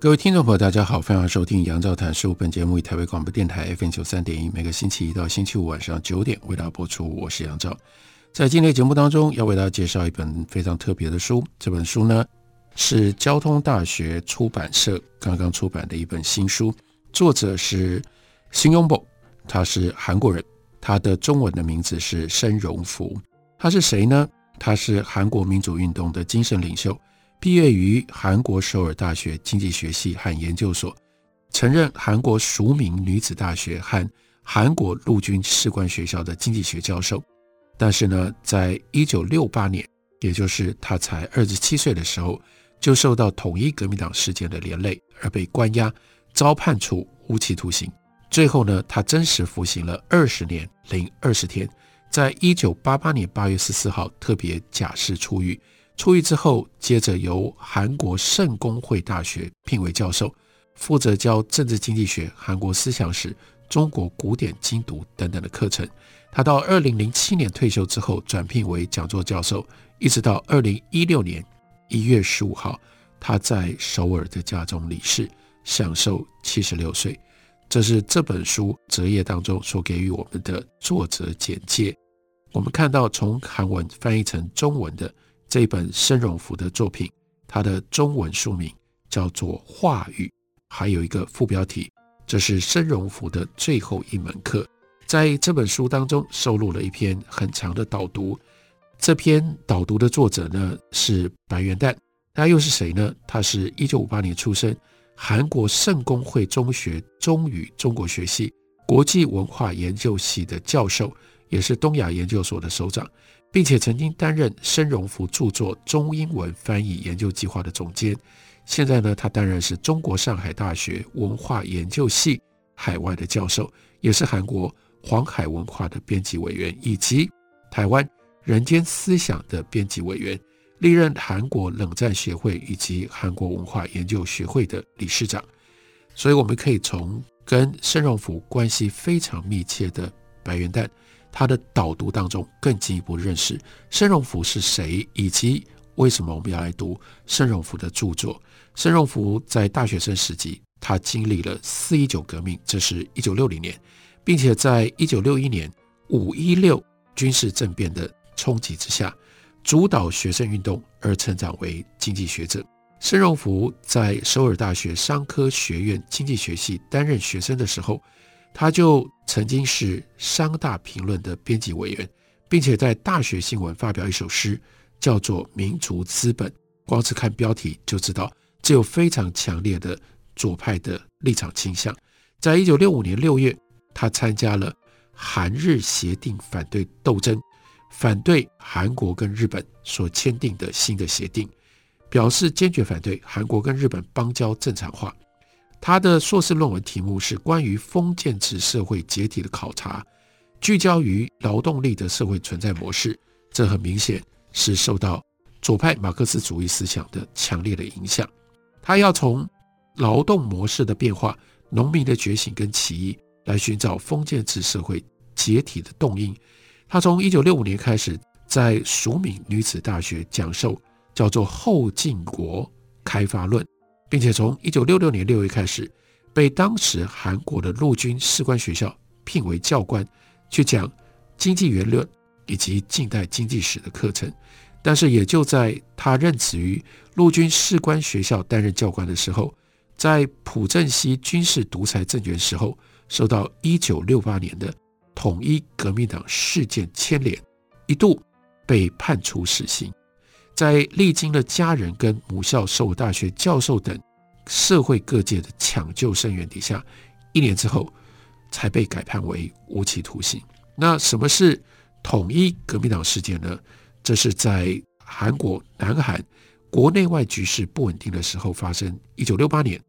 各位听众朋友，大家好，欢迎收听杨照谈书。本节目以台北广播电台 FM 九三点一，每个星期一到星期五晚上九点为大家播出。我是杨照，在今天节目当中，要为大家介绍一本非常特别的书。这本书呢，是交通大学出版社刚刚出版的一本新书，作者是辛庸博，他是韩国人，他的中文的名字是申荣福。他是谁呢？他是韩国民主运动的精神领袖。毕业于韩国首尔大学经济学系和研究所，曾任韩国淑明女子大学和韩国陆军士官学校的经济学教授。但是呢，在一九六八年，也就是他才二十七岁的时候，就受到统一革命党事件的连累而被关押，遭判处无期徒刑。最后呢，他真实服刑了二十年零二十天，在一九八八年八月十四号特别假释出狱。出狱之后，接着由韩国圣公会大学聘为教授，负责教政治经济学、韩国思想史、中国古典精读等等的课程。他到二零零七年退休之后，转聘为讲座教授，一直到二零一六年一月十五号，他在首尔的家中离世，享寿七十六岁。这是这本书折页当中所给予我们的作者简介。我们看到从韩文翻译成中文的。这本申荣福的作品，它的中文书名叫做《话语》，还有一个副标题，这是申荣福的最后一门课。在这本书当中，收录了一篇很长的导读。这篇导读的作者呢是白元旦，他又是谁呢？他是一九五八年出生，韩国圣公会中学中语中国学系国际文化研究系的教授，也是东亚研究所的首长。并且曾经担任申荣福著作中英文翻译研究计划的总监。现在呢，他担任是中国上海大学文化研究系海外的教授，也是韩国黄海文化的编辑委员，以及台湾人间思想的编辑委员，历任韩国冷战协会以及韩国文化研究学会的理事长。所以，我们可以从跟申荣福关系非常密切的白元旦。他的导读当中更进一步认识申荣福是谁，以及为什么我们要来读申荣福的著作。申荣福在大学生时期，他经历了四一九革命，这是一九六零年，并且在一九六一年五一六军事政变的冲击之下，主导学生运动而成长为经济学者。申荣福在首尔大学商科学院经济学系担任学生的时候。他就曾经是《商大评论》的编辑委员，并且在大学新闻发表一首诗，叫做《民族资本》。光是看标题就知道，这有非常强烈的左派的立场倾向。在一九六五年六月，他参加了韩日协定反对斗争，反对韩国跟日本所签订的新的协定，表示坚决反对韩国跟日本邦交正常化。他的硕士论文题目是关于封建制社会解体的考察，聚焦于劳动力的社会存在模式。这很明显是受到左派马克思主义思想的强烈的影响。他要从劳动模式的变化、农民的觉醒跟起义来寻找封建制社会解体的动因。他从一九六五年开始在署名女子大学讲授叫做《后进国开发论》。并且从一九六六年六月开始，被当时韩国的陆军士官学校聘为教官，去讲经济原论以及近代经济史的课程。但是也就在他任职于陆军士官学校担任教官的时候，在朴正熙军事独裁政权时候，受到一九六八年的统一革命党事件牵连，一度被判处死刑。在历经了家人跟母校首尔大学教授等社会各界的抢救声援底下，一年之后才被改判为无期徒刑。那什么是统一革命党事件呢？这是在韩国南韩国内外局势不稳定的时候发生。一九六八年，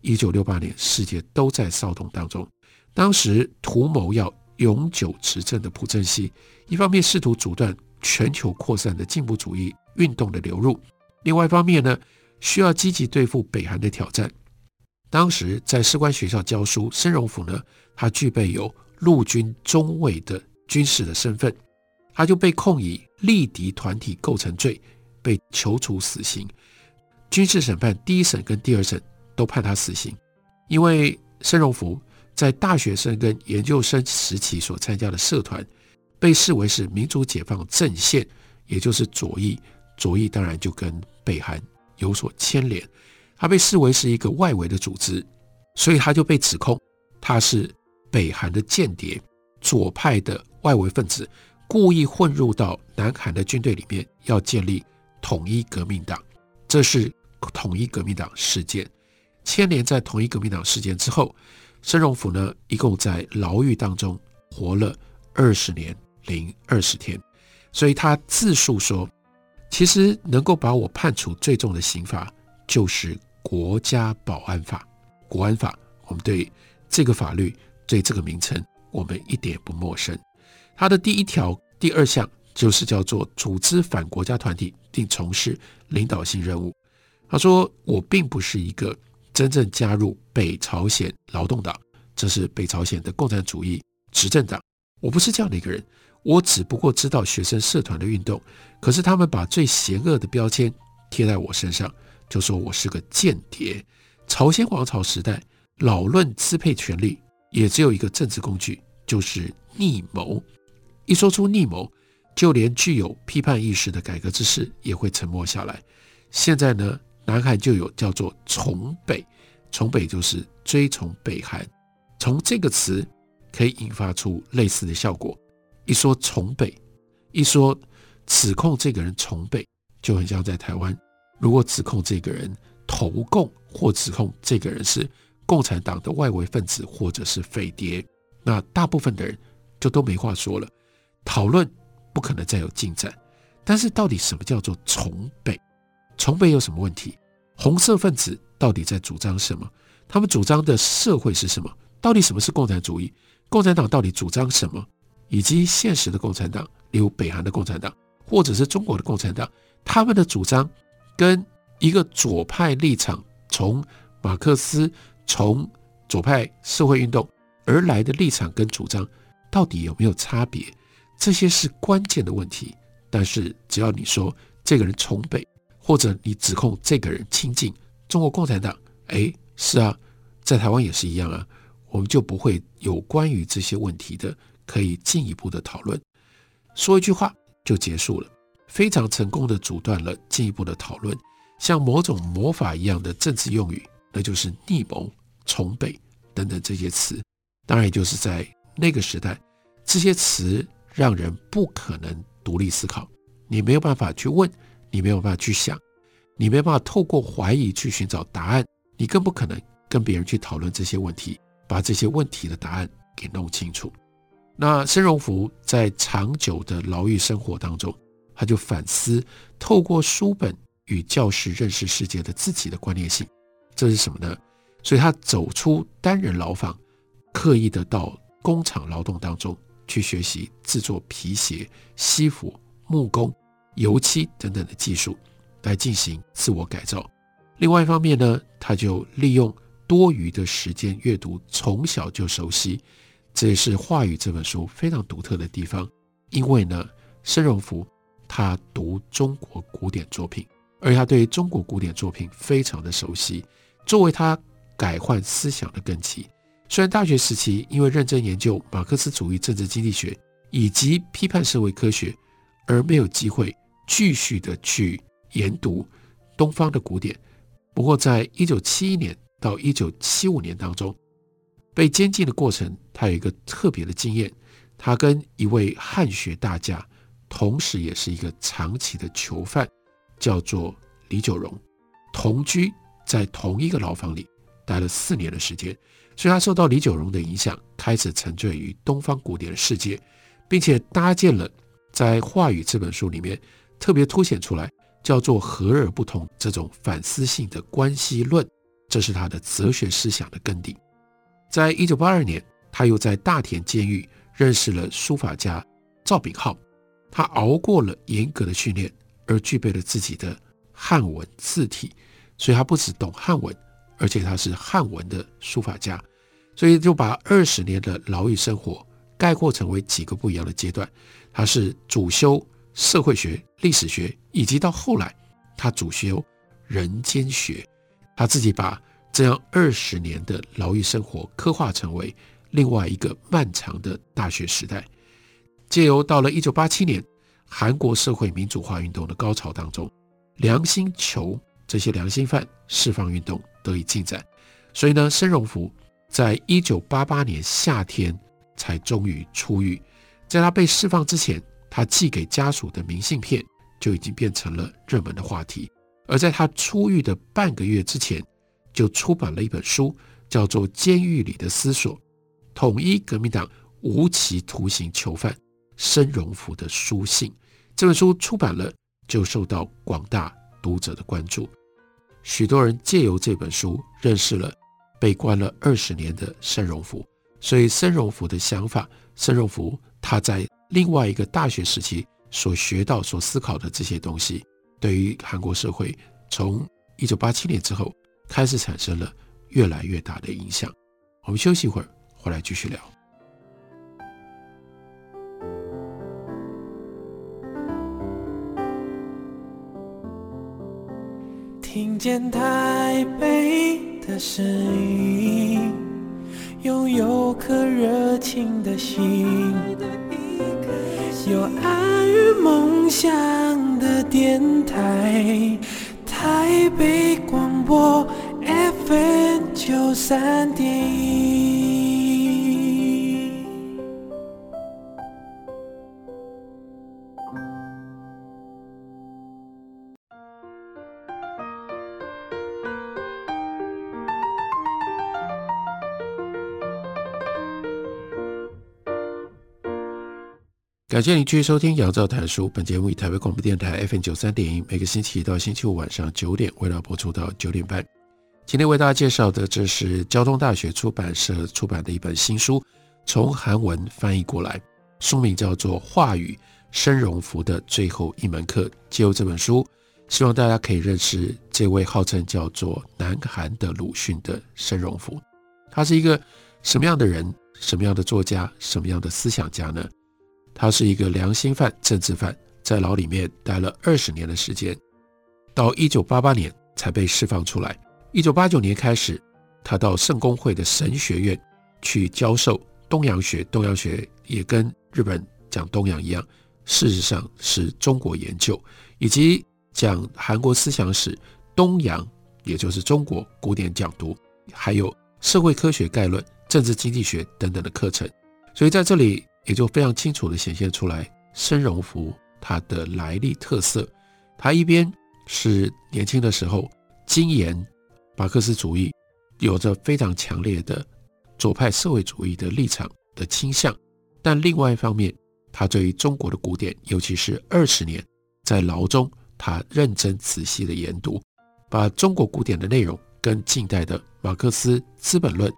一九六八年，世界都在骚动当中。当时图谋要永久执政的朴正熙，一方面试图阻断全球扩散的进步主义运动的流入，另外一方面呢，需要积极对付北韩的挑战。当时在士官学校教书，申荣福呢，他具备有陆军中尉的军事的身份，他就被控以立敌团体构成罪，被求处死刑。军事审判第一审跟第二审都判他死刑，因为申荣福在大学生跟研究生时期所参加的社团，被视为是民主解放阵线，也就是左翼，左翼当然就跟北韩有所牵连。他被视为是一个外围的组织，所以他就被指控他是北韩的间谍，左派的外围分子，故意混入到南韩的军队里面，要建立统一革命党。这是统一革命党事件。牵连在统一革命党事件之后，申荣甫呢，一共在牢狱当中活了二十年零二十天。所以他自述说，其实能够把我判处最重的刑罚。就是国家保安法，国安法，我们对这个法律，对这个名称，我们一点也不陌生。它的第一条第二项就是叫做组织反国家团体并从事领导性任务。他说：“我并不是一个真正加入北朝鲜劳动党，这是北朝鲜的共产主义执政党。我不是这样的一个人，我只不过知道学生社团的运动，可是他们把最邪恶的标签贴在我身上。”就说我是个间谍。朝鲜王朝时代，老论支配权力，也只有一个政治工具，就是逆谋。一说出逆谋，就连具有批判意识的改革之士也会沉默下来。现在呢，南韩就有叫做崇北，崇北就是追崇北韩。从这个词可以引发出类似的效果。一说崇北，一说指控这个人崇北，就很像在台湾。如果指控这个人投共，或指控这个人是共产党的外围分子，或者是匪谍，那大部分的人就都没话说了，讨论不可能再有进展。但是到底什么叫做崇北？崇北有什么问题？红色分子到底在主张什么？他们主张的社会是什么？到底什么是共产主义？共产党到底主张什么？以及现实的共产党，例如北韩的共产党，或者是中国的共产党，他们的主张？跟一个左派立场，从马克思、从左派社会运动而来的立场跟主张，到底有没有差别？这些是关键的问题。但是只要你说这个人崇北，或者你指控这个人亲近中国共产党，哎，是啊，在台湾也是一样啊，我们就不会有关于这些问题的可以进一步的讨论。说一句话就结束了。非常成功地阻断了进一步的讨论，像某种魔法一样的政治用语，那就是逆谋、崇北等等这些词。当然，也就是在那个时代，这些词让人不可能独立思考，你没有办法去问，你没有办法去想，你没办法透过怀疑去寻找答案，你更不可能跟别人去讨论这些问题，把这些问题的答案给弄清楚。那申荣福在长久的牢狱生活当中，他就反思，透过书本与教室认识世界的自己的关联性，这是什么呢？所以他走出单人牢房，刻意的到工厂劳动当中去学习制作皮鞋、西服、木工、油漆等等的技术，来进行自我改造。另外一方面呢，他就利用多余的时间阅读，从小就熟悉。这也是《话语》这本书非常独特的地方，因为呢，申荣福。他读中国古典作品，而他对中国古典作品非常的熟悉，作为他改换思想的根基。虽然大学时期因为认真研究马克思主义政治经济学以及批判社会科学，而没有机会继续的去研读东方的古典。不过，在一九七一年到一九七五年当中，被监禁的过程，他有一个特别的经验，他跟一位汉学大家。同时，也是一个长期的囚犯，叫做李九荣，同居在同一个牢房里待了四年的时间，所以他受到李九荣的影响，开始沉醉于东方古典的世界，并且搭建了在《话语》这本书里面特别凸显出来，叫做和而不同这种反思性的关系论，这是他的哲学思想的根底。在一九八二年，他又在大田监狱认识了书法家赵炳浩，他熬过了严格的训练，而具备了自己的汉文字体，所以他不只懂汉文，而且他是汉文的书法家，所以就把二十年的牢狱生活概括成为几个不一样的阶段。他是主修社会学、历史学，以及到后来他主修人间学，他自己把。这样二十年的牢狱生活，刻画成为另外一个漫长的大学时代。借由到了一九八七年，韩国社会民主化运动的高潮当中，良心囚这些良心犯释放运动得以进展。所以呢，申荣福在一九八八年夏天才终于出狱。在他被释放之前，他寄给家属的明信片就已经变成了热门的话题。而在他出狱的半个月之前，就出版了一本书，叫做《监狱里的思索》，统一革命党无期徒刑囚犯申荣福的书信。这本书出版了，就受到广大读者的关注。许多人借由这本书认识了被关了二十年的申荣福。所以，申荣福的想法，申荣福他在另外一个大学时期所学到、所思考的这些东西，对于韩国社会，从一九八七年之后。开始产生了越来越大的影响。我们休息一会儿，回来继续聊。听见台北的声音，拥有颗热情的心，有爱与梦想的电台。台北广播 FM 九三点一。感谢您继续收听杨照谈书。本节目以台北广播电台 FM 九三点一，每个星期一到星期五晚上九点，为大家播出到九点半。今天为大家介绍的，这是交通大学出版社出版的一本新书，从韩文翻译过来，书名叫做《话语：申荣福的最后一门课》。借由这本书，希望大家可以认识这位号称叫做南韩的鲁迅的申荣福。他是一个什么样的人？什么样的作家？什么样的思想家呢？他是一个良心犯、政治犯，在牢里面待了二十年的时间，到一九八八年才被释放出来。一九八九年开始，他到圣公会的神学院去教授东洋学。东洋学也跟日本讲东洋一样，事实上是中国研究，以及讲韩国思想史、东洋，也就是中国古典讲读，还有社会科学概论、政治经济学等等的课程。所以在这里。也就非常清楚地显现出来，申荣福他的来历特色。他一边是年轻的时候精研马克思主义，有着非常强烈的左派社会主义的立场的倾向，但另外一方面，他对于中国的古典，尤其是二十年在牢中，他认真仔细的研读，把中国古典的内容跟近代的马克思《资本论》、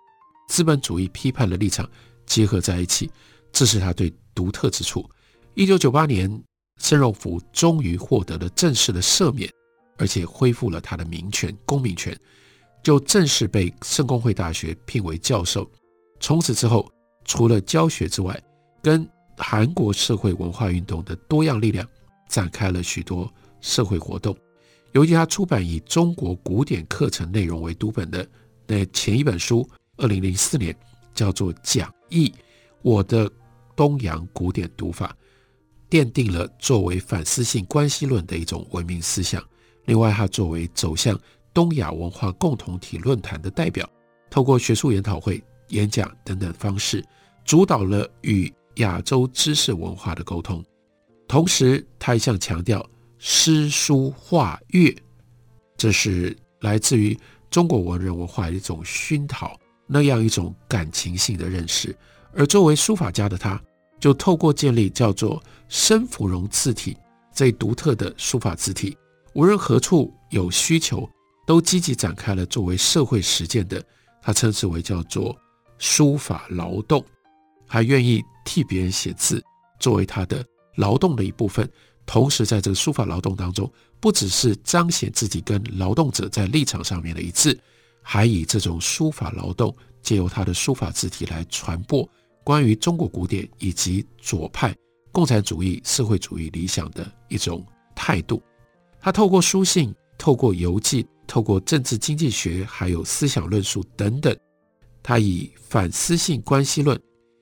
资本主义批判的立场结合在一起。这是他最独特之处。一九九八年，申荣福终于获得了正式的赦免，而且恢复了他的民权、公民权，就正式被圣公会大学聘为教授。从此之后，除了教学之外，跟韩国社会文化运动的多样力量展开了许多社会活动。尤其他出版以中国古典课程内容为读本的那前一本书，二零零四年叫做《讲义》，我的。东洋古典读法奠定了作为反思性关系论的一种文明思想。另外，他作为走向东亚文化共同体论坛的代表，透过学术研讨会、演讲等等方式，主导了与亚洲知识文化的沟通。同时，他一向强调诗书画乐，这是来自于中国文人文化的一种熏陶，那样一种感情性的认识。而作为书法家的他，就透过建立叫做申芙蓉字体，这一独特的书法字体，无论何处有需求，都积极展开了作为社会实践的，他称之为叫做书法劳动，还愿意替别人写字作为他的劳动的一部分。同时，在这个书法劳动当中，不只是彰显自己跟劳动者在立场上面的一致，还以这种书法劳动借由他的书法字体来传播关于中国古典以及左派共产主义、社会主义理想的一种态度。他透过书信、透过游记、透过政治经济学，还有思想论述等等，他以反思性关系论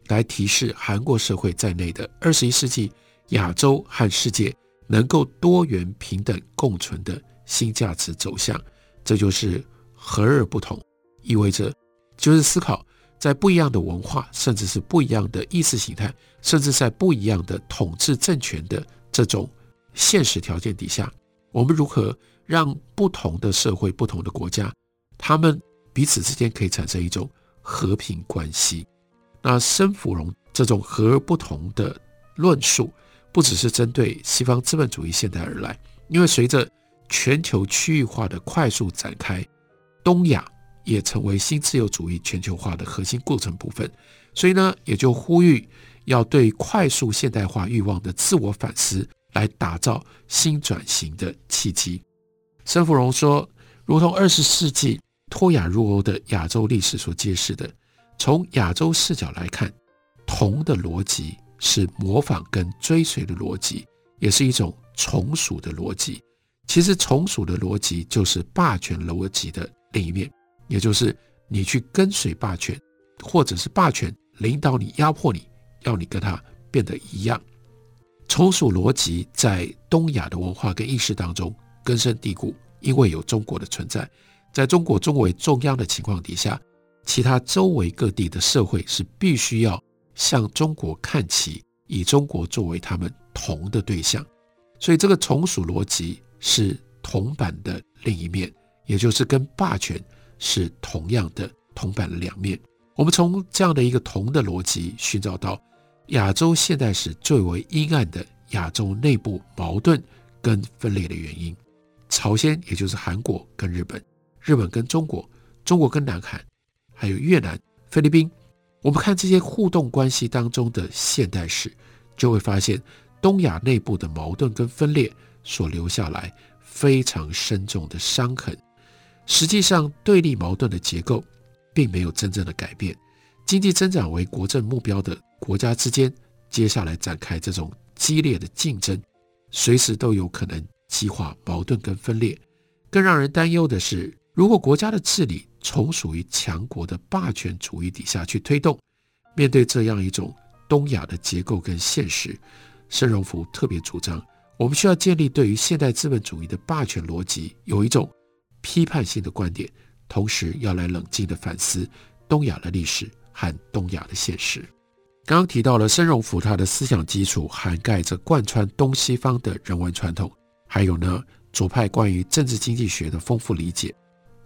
来提示韩国社会在内的二十一世纪。亚洲和世界能够多元平等共存的新价值走向，这就是和而不同，意味着就是思考在不一样的文化，甚至是不一样的意识形态，甚至在不一样的统治政权的这种现实条件底下，我们如何让不同的社会、不同的国家，他们彼此之间可以产生一种和平关系。那申福荣这种和而不同的论述。不只是针对西方资本主义现代而来，因为随着全球区域化的快速展开，东亚也成为新自由主义全球化的核心构成部分，所以呢，也就呼吁要对快速现代化欲望的自我反思，来打造新转型的契机。申福荣说，如同二十世纪脱亚入欧的亚洲历史所揭示的，从亚洲视角来看，同的逻辑。是模仿跟追随的逻辑，也是一种从属的逻辑。其实从属的逻辑就是霸权逻辑的另一面，也就是你去跟随霸权，或者是霸权领导你、压迫你，要你跟他变得一样。从属逻辑在东亚的文化跟意识当中根深蒂固，因为有中国的存在，在中国中为中央的情况底下，其他周围各地的社会是必须要。向中国看齐，以中国作为他们同的对象，所以这个从属逻辑是铜板的另一面，也就是跟霸权是同样的铜板的两面。我们从这样的一个铜的逻辑寻找到亚洲现代史最为阴暗的亚洲内部矛盾跟分裂的原因：朝鲜，也就是韩国跟日本，日本跟中国，中国跟南韩，还有越南、菲律宾。我们看这些互动关系当中的现代史，就会发现东亚内部的矛盾跟分裂所留下来非常深重的伤痕。实际上，对立矛盾的结构并没有真正的改变。经济增长为国政目标的国家之间，接下来展开这种激烈的竞争，随时都有可能激化矛盾跟分裂。更让人担忧的是，如果国家的治理，从属于强国的霸权主义底下去推动，面对这样一种东亚的结构跟现实，申荣福特别主张，我们需要建立对于现代资本主义的霸权逻辑有一种批判性的观点，同时要来冷静地反思东亚的历史和东亚的现实。刚刚提到了申荣福他的思想基础涵盖着贯穿东西方的人文传统，还有呢左派关于政治经济学的丰富理解，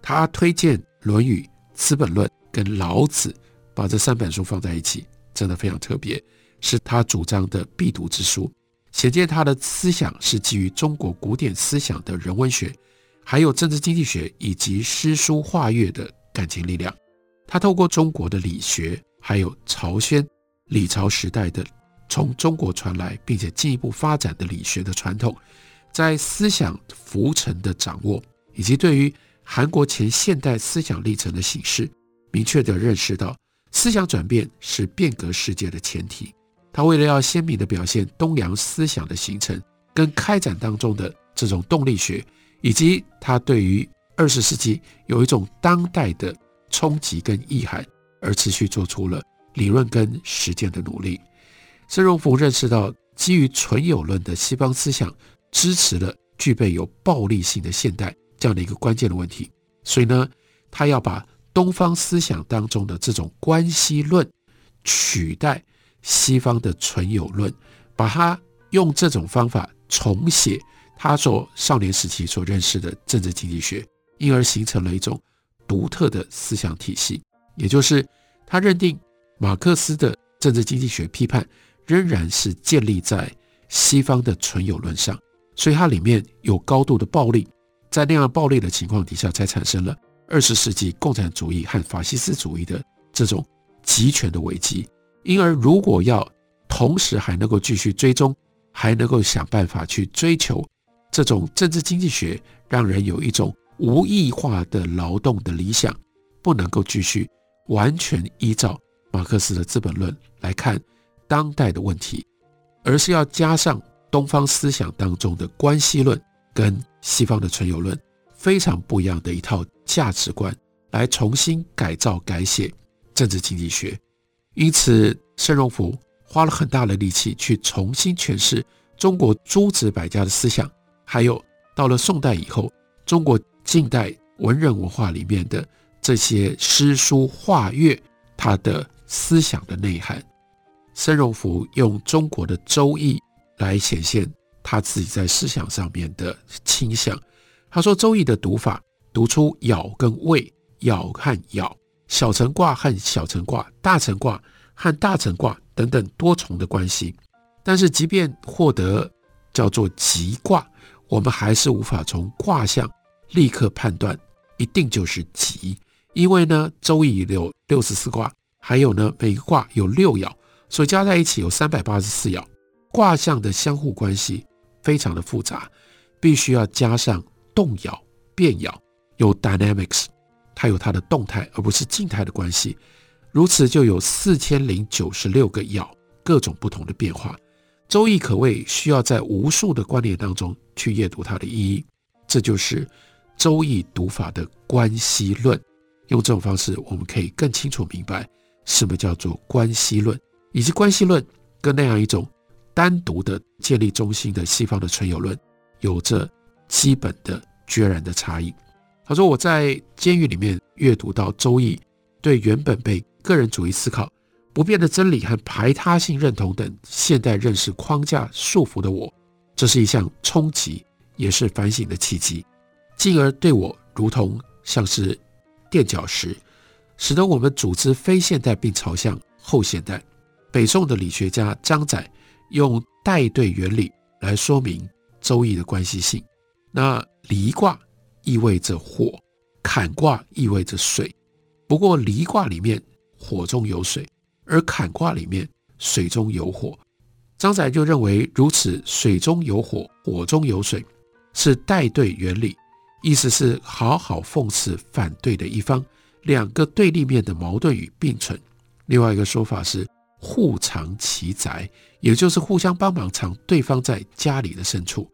他推荐。《论语》《资本论》跟《老子》，把这三本书放在一起，真的非常特别，是他主张的必读之书。显见他的思想是基于中国古典思想的人文学，还有政治经济学以及诗书画乐的感情力量。他透过中国的理学，还有朝鲜李朝时代的从中国传来并且进一步发展的理学的传统，在思想浮沉的掌握，以及对于。韩国前现代思想历程的形式，明确地认识到思想转变是变革世界的前提。他为了要鲜明地表现东洋思想的形成跟开展当中的这种动力学，以及他对于二十世纪有一种当代的冲击跟意涵，而持续做出了理论跟实践的努力。申荣福认识到，基于存有论的西方思想支持了具备有暴力性的现代。这样的一个关键的问题，所以呢，他要把东方思想当中的这种关系论取代西方的存有论，把它用这种方法重写他所少年时期所认识的政治经济学，因而形成了一种独特的思想体系。也就是他认定马克思的政治经济学批判仍然是建立在西方的存有论上，所以它里面有高度的暴力，在那样暴力的情况底下，才产生了二十世纪共产主义和法西斯主义的这种极权的危机。因而，如果要同时还能够继续追踪，还能够想办法去追求这种政治经济学，让人有一种无异化的劳动的理想，不能够继续完全依照马克思的《资本论》来看当代的问题，而是要加上东方思想当中的关系论跟西方的存有论非常不一样的一套价值观，来重新改造改写政治经济学。因此，申荣福花了很大的力气去重新诠释中国诸子百家的思想，还有到了宋代以后，中国近代文人文化里面的这些诗书画乐，它的思想的内涵。申荣福用中国的《周易》来显现他自己在思想上面的倾向。他说，《周易》的读法读出爻跟位，爻和爻。小乘卦和小乘卦，大乘卦和大乘卦等等多重的关系，但是即便获得叫做吉卦，我们还是无法从卦象立刻判断一定就是吉，因为呢，周易有六十四卦，还有呢，每个卦有六爻，所以加在一起有三百八十四爻，卦象的相互关系非常的复杂，必须要加上动爻、变爻，有 dynamics。它有它的动态，而不是静态的关系，如此就有四千零九十六个爻，各种不同的变化。周易可谓需要在无数的观念当中去阅读它的意义，这就是周易读法的关系论。用这种方式，我们可以更清楚明白什么叫做关系论，以及关系论跟那样一种单独的建立中心的西方的存有论有着基本的决然的差异。他说：“我在监狱里面阅读到《周易》，对原本被个人主义思考、不变的真理和排他性认同等现代认识框架束缚的我，这是一项冲击，也是反省的契机，进而对我如同像是垫脚石，使得我们组织非现代并朝向后现代。”北宋的理学家张载用带对原理来说明《周易》的关系性。那离卦。意味着火，坎卦意味着水。不过离卦里面火中有水，而坎卦里面水中有火。张载就认为如此，水中有火，火中有水，是带队原理，意思是好好讽刺反对的一方，两个对立面的矛盾与并存。另外一个说法是互藏其宅，也就是互相帮忙藏对方在家里的深处。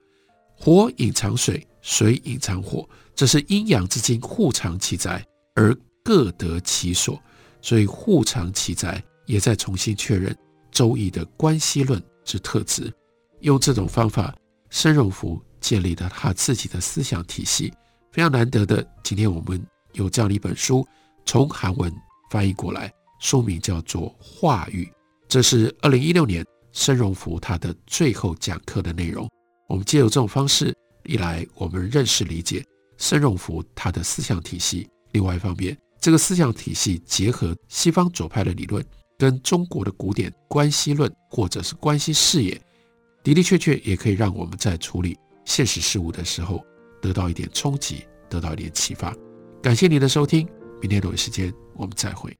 火隐藏水，水隐藏火。这是阴阳之精互藏其宅而各得其所，所以互藏其宅也在重新确认《周易》的关系论之特质。用这种方法，申荣福建立了他自己的思想体系，非常难得的。今天我们有这样的一本书，从韩文翻译过来，书名叫做《话语》，这是二零一六年申荣福他的最后讲课的内容。我们借由这种方式，一来我们认识理解。申荣福他的思想体系，另外一方面，这个思想体系结合西方左派的理论，跟中国的古典关系论或者是关系视野，的的确确也可以让我们在处理现实事物的时候得到一点冲击，得到一点启发。感谢您的收听，明天同一时间我们再会。